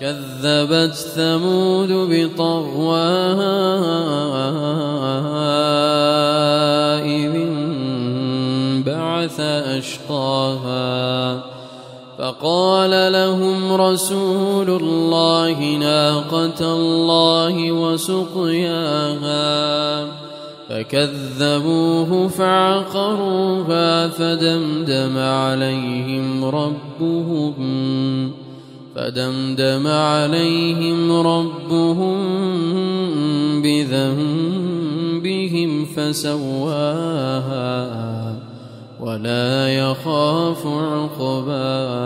كذبت ثمود بطغواها إذ انبعث أشقاها فقال لهم رسول الله ناقة الله وسقياها فكذبوه فعقروها فدمدم عليهم ربهم فدمدم عليهم ربهم بذنبهم فسواها ولا يخاف عقباها.